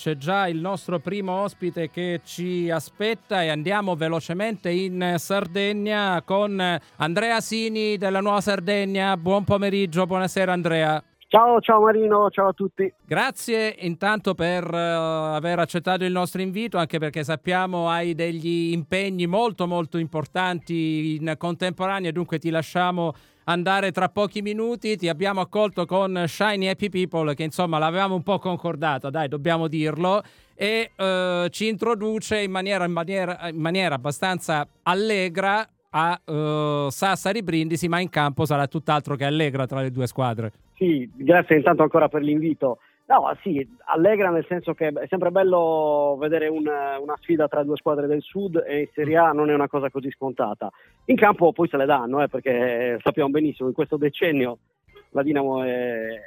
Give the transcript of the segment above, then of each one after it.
C'è già il nostro primo ospite che ci aspetta e andiamo velocemente in Sardegna con Andrea Sini della Nuova Sardegna. Buon pomeriggio, buonasera Andrea. Ciao, ciao Marino, ciao a tutti. Grazie intanto per uh, aver accettato il nostro invito, anche perché sappiamo hai degli impegni molto molto importanti in contemporanea, dunque ti lasciamo andare tra pochi minuti. Ti abbiamo accolto con Shiny Happy People, che insomma l'avevamo un po' concordata, dai, dobbiamo dirlo. E uh, ci introduce in maniera, in, maniera, in maniera abbastanza allegra a uh, Sassari Brindisi, ma in campo sarà tutt'altro che allegra tra le due squadre. Sì, grazie intanto ancora per l'invito. No, sì, allegra nel senso che è sempre bello vedere una, una, sfida tra due squadre del sud e in Serie A non è una cosa così scontata. In campo poi se le danno, eh, perché sappiamo benissimo in questo decennio la Dinamo e,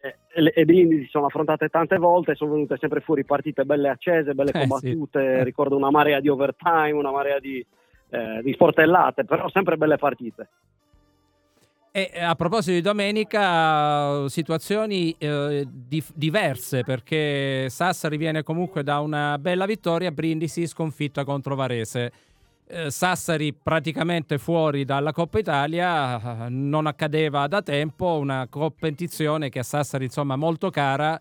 e, si sono affrontate tante volte, sono venute sempre fuori partite belle accese, belle combattute, eh, sì. ricordo una marea di overtime, una marea di, eh, di sportellate, però sempre belle partite. E a proposito di domenica, situazioni eh, dif- diverse perché Sassari viene comunque da una bella vittoria, Brindisi sconfitta contro Varese. Eh, Sassari praticamente fuori dalla Coppa Italia, non accadeva da tempo, una competizione che a Sassari insomma molto cara,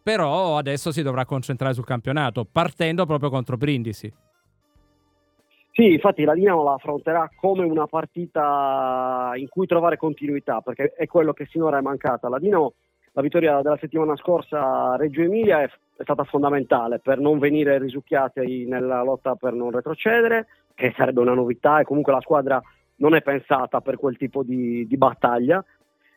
però adesso si dovrà concentrare sul campionato, partendo proprio contro Brindisi. Sì, infatti la Dinamo la affronterà come una partita in cui trovare continuità, perché è quello che sinora è mancata. La Dinamo, la vittoria della settimana scorsa a Reggio Emilia è, è stata fondamentale per non venire risucchiati nella lotta per non retrocedere, che sarebbe una novità e comunque la squadra non è pensata per quel tipo di, di battaglia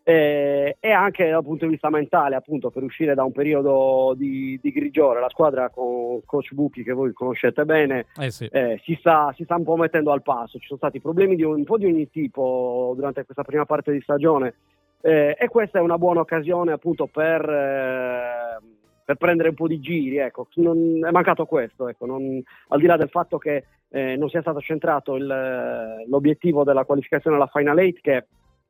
eh, e anche dal punto di vista mentale, appunto, per uscire da un periodo di, di grigiore. La squadra con coach Bucchi, che voi conoscete bene, eh sì. eh, si, sta, si, sta, un po' mettendo al passo. Ci sono stati problemi di un, un po' di ogni tipo durante questa prima parte di stagione eh, e questa è una buona occasione appunto per, eh, per prendere un po' di giri. Ecco. Non, è mancato questo, ecco. non, al di là del fatto che eh, non sia stato centrato il, l'obiettivo della qualificazione alla Final 8 che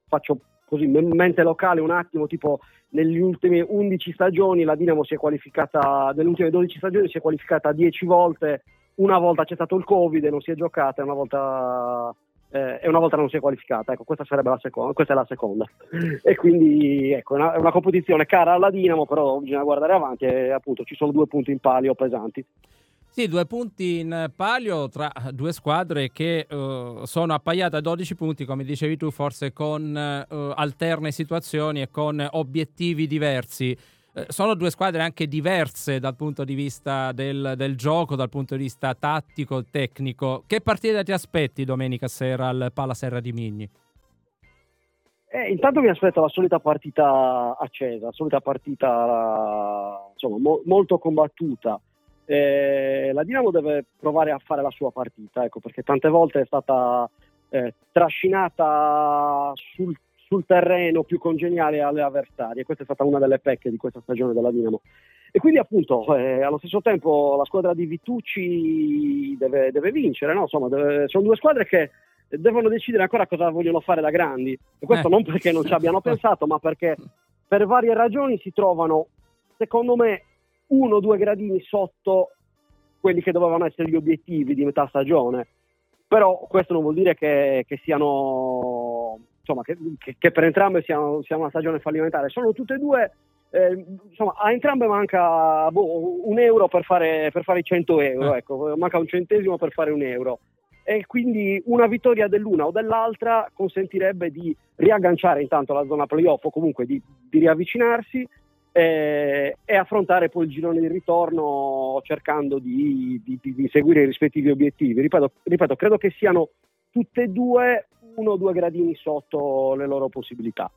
faccio così mente locale un attimo, tipo negli ultimi 11 stagioni la Dinamo si è qualificata, nelle ultime 12 stagioni si è qualificata 10 volte, una volta c'è stato il Covid e non si è giocata, una volta, eh, e una volta non si è qualificata. Ecco, questa sarebbe la seconda, questa è la seconda. E quindi ecco, è una competizione cara alla Dinamo, però bisogna guardare avanti e appunto ci sono due punti in palio pesanti. Sì, due punti in palio tra due squadre che uh, sono appaiate a 12 punti, come dicevi tu, forse con uh, alterne situazioni e con obiettivi diversi. Uh, sono due squadre anche diverse dal punto di vista del, del, gioco, dal punto di vista tattico, tecnico. Che partita ti aspetti domenica sera al Pala Serra di Migni? Eh, intanto mi aspetto la solita partita accesa, la solita partita insomma, mo- molto combattuta eh, la Dinamo deve provare a fare la sua partita, ecco, perché tante volte è stata eh, trascinata sul, sul, terreno più congeniale alle avversarie. Questa è stata una delle pecche di questa stagione della Dinamo. E quindi appunto eh, allo stesso tempo la squadra di Vitucci deve, deve vincere, no? Insomma, deve, sono due squadre che devono decidere ancora cosa vogliono fare da grandi. E questo eh. non perché non ci abbiano pensato, ma perché per varie ragioni si trovano, secondo me, uno o due gradini sotto quelli che dovevano essere gli obiettivi di metà stagione. Però questo non vuol dire che, che siano insomma, che, che, per entrambe sia, sia, una stagione fallimentare. Sono tutte e due, eh, insomma, a entrambe manca boh, un euro per fare, per fare i 100 euro, eh. ecco, manca un centesimo per fare un euro. E quindi una vittoria dell'una o dell'altra consentirebbe di riagganciare intanto la zona playoff o comunque di, di riavvicinarsi eh, e affrontare poi il girone di ritorno cercando di, di, di seguire i rispettivi obiettivi. Ripeto, ripeto, credo che siano tutte e due uno o due gradini sotto le loro possibilità.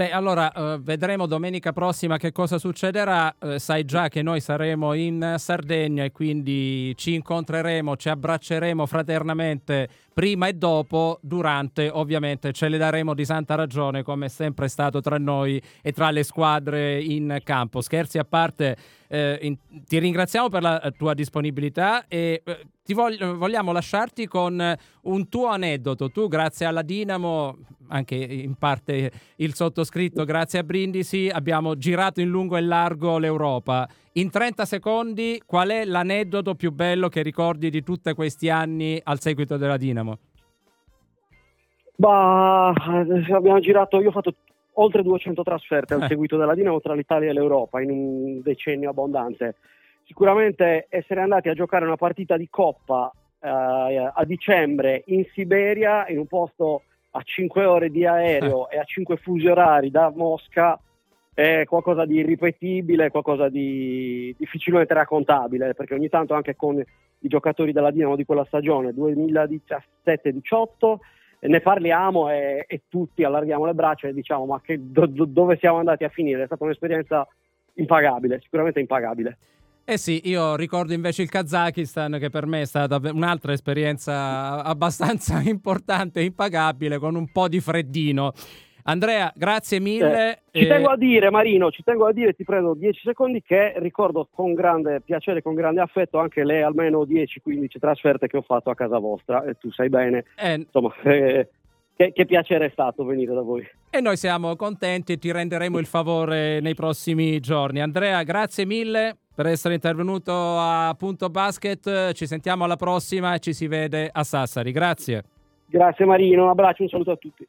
Beh, allora uh, vedremo domenica prossima che cosa succederà. Uh, sai già che noi saremo in Sardegna e quindi ci incontreremo, ci abbracceremo fraternamente prima e dopo. Durante, ovviamente, ce le daremo di santa ragione, come è sempre stato tra noi e tra le squadre in campo. Scherzi a parte, eh, in, ti ringraziamo per la tua disponibilità e eh, ti voglio, vogliamo lasciarti con un tuo aneddoto. Tu, grazie alla Dinamo, anche in parte il sottoscritto, grazie a Brindisi, abbiamo girato in lungo e largo l'Europa. In 30 secondi, qual è l'aneddoto più bello che ricordi di tutti questi anni al seguito della Dinamo? Bah, abbiamo girato, io ho fatto oltre 200 trasferte al eh. seguito della Dinamo tra l'Italia e l'Europa in un decennio abbondante. Sicuramente essere andati a giocare una partita di Coppa eh, a dicembre in Siberia, in un posto a 5 ore di aereo eh. e a 5 fusi orari da Mosca, è qualcosa di irripetibile, qualcosa di difficilmente raccontabile, perché ogni tanto anche con i giocatori della Dinamo di quella stagione, 2017-18, ne parliamo e, e, tutti allarghiamo le braccia e diciamo ma che, do, do, dove siamo andati a finire? È stata un'esperienza impagabile, sicuramente impagabile. Eh sì, io ricordo invece il Kazakistan che per me è stata un'altra esperienza abbastanza importante impagabile con un po' di freddino. Andrea, grazie mille. Eh, ci tengo a dire, Marino, ci tengo a dire, ti prendo 10 secondi, che ricordo con grande piacere, con grande affetto anche le almeno 10-15 trasferte che ho fatto a casa vostra, e tu sai bene. Eh, Insomma, eh, che, che, piacere è stato venire da voi. E noi siamo contenti e ti renderemo il favore nei prossimi giorni. Andrea, grazie mille per essere intervenuto a Punto Basket. Ci sentiamo alla prossima e ci si vede a Sassari. Grazie. Grazie Marino, un abbraccio, un saluto a tutti.